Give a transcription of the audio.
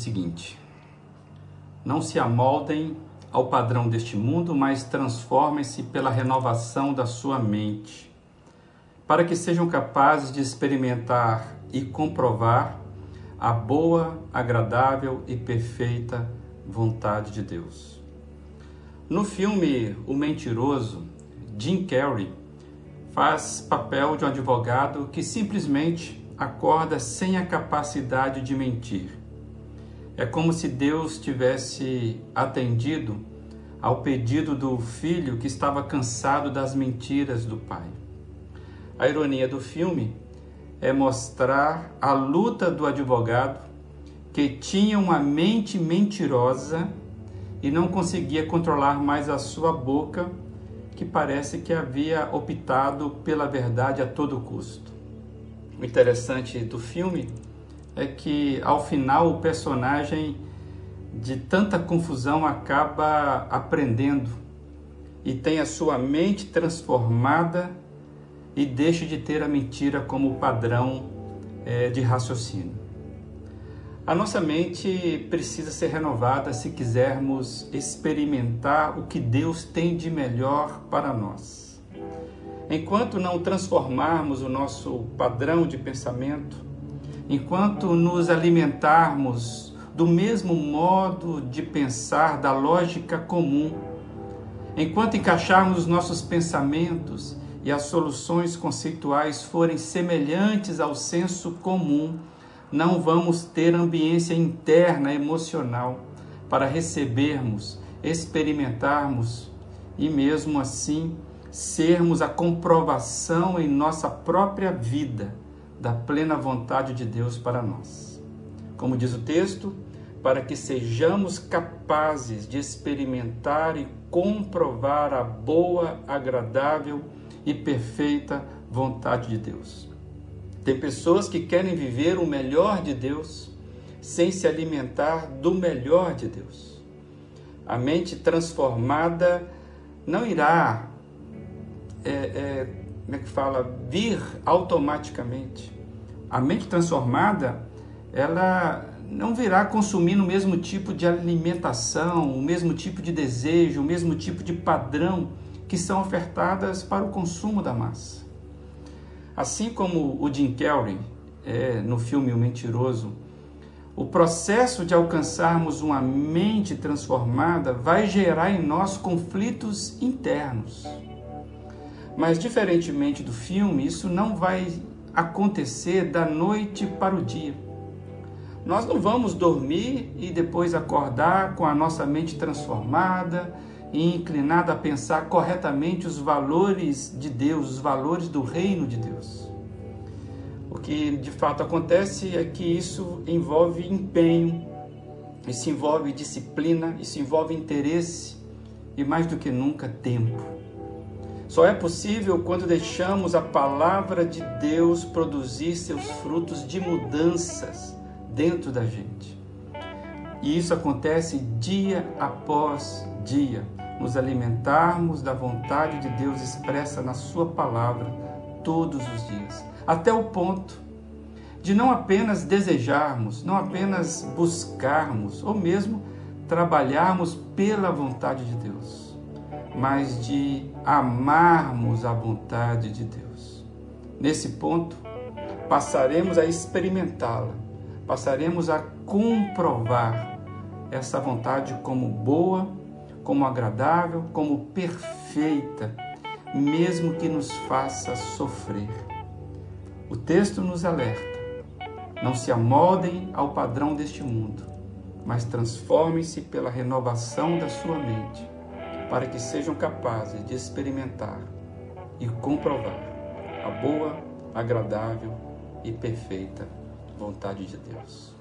seguinte: Não se amoldem ao padrão deste mundo, mas transformem-se pela renovação da sua mente, para que sejam capazes de experimentar e comprovar a boa, agradável e perfeita vontade de Deus. No filme O Mentiroso, Jim Carrey faz papel de um advogado que simplesmente acorda sem a capacidade de mentir. É como se Deus tivesse atendido ao pedido do filho que estava cansado das mentiras do pai. A ironia do filme é mostrar a luta do advogado que tinha uma mente mentirosa e não conseguia controlar mais a sua boca, que parece que havia optado pela verdade a todo custo. O interessante do filme é que ao final o personagem de tanta confusão acaba aprendendo e tem a sua mente transformada e deixa de ter a mentira como padrão é, de raciocínio. A nossa mente precisa ser renovada se quisermos experimentar o que Deus tem de melhor para nós. Enquanto não transformarmos o nosso padrão de pensamento, enquanto nos alimentarmos do mesmo modo de pensar da lógica comum, enquanto encaixarmos os nossos pensamentos e as soluções conceituais forem semelhantes ao senso comum, não vamos ter ambiência interna emocional para recebermos, experimentarmos e mesmo assim sermos a comprovação em nossa própria vida da plena vontade de Deus para nós. Como diz o texto, para que sejamos capazes de experimentar e comprovar a boa, agradável e perfeita vontade de Deus. Tem pessoas que querem viver o melhor de Deus sem se alimentar do melhor de Deus. A mente transformada não irá, é, é, como é que fala, vir automaticamente. A mente transformada, ela não virá consumindo o mesmo tipo de alimentação, o mesmo tipo de desejo, o mesmo tipo de padrão que são ofertadas para o consumo da massa. Assim como o Jim Carrey, é, no filme O Mentiroso, o processo de alcançarmos uma mente transformada vai gerar em nós conflitos internos. Mas, diferentemente do filme, isso não vai acontecer da noite para o dia. Nós não vamos dormir e depois acordar com a nossa mente transformada e inclinada a pensar corretamente os valores de Deus, os valores do reino de Deus. O que de fato acontece é que isso envolve empenho, isso envolve disciplina, isso envolve interesse e mais do que nunca tempo. Só é possível quando deixamos a palavra de Deus produzir seus frutos de mudanças dentro da gente. E isso acontece dia após dia nos alimentarmos da vontade de Deus expressa na Sua palavra todos os dias, até o ponto de não apenas desejarmos, não apenas buscarmos, ou mesmo trabalharmos pela vontade de Deus, mas de amarmos a vontade de Deus. Nesse ponto, passaremos a experimentá-la, passaremos a comprovar essa vontade como boa, como agradável, como perfeita, mesmo que nos faça sofrer. O texto nos alerta: não se amoldem ao padrão deste mundo, mas transformem-se pela renovação da sua mente, para que sejam capazes de experimentar e comprovar a boa, agradável e perfeita vontade de Deus.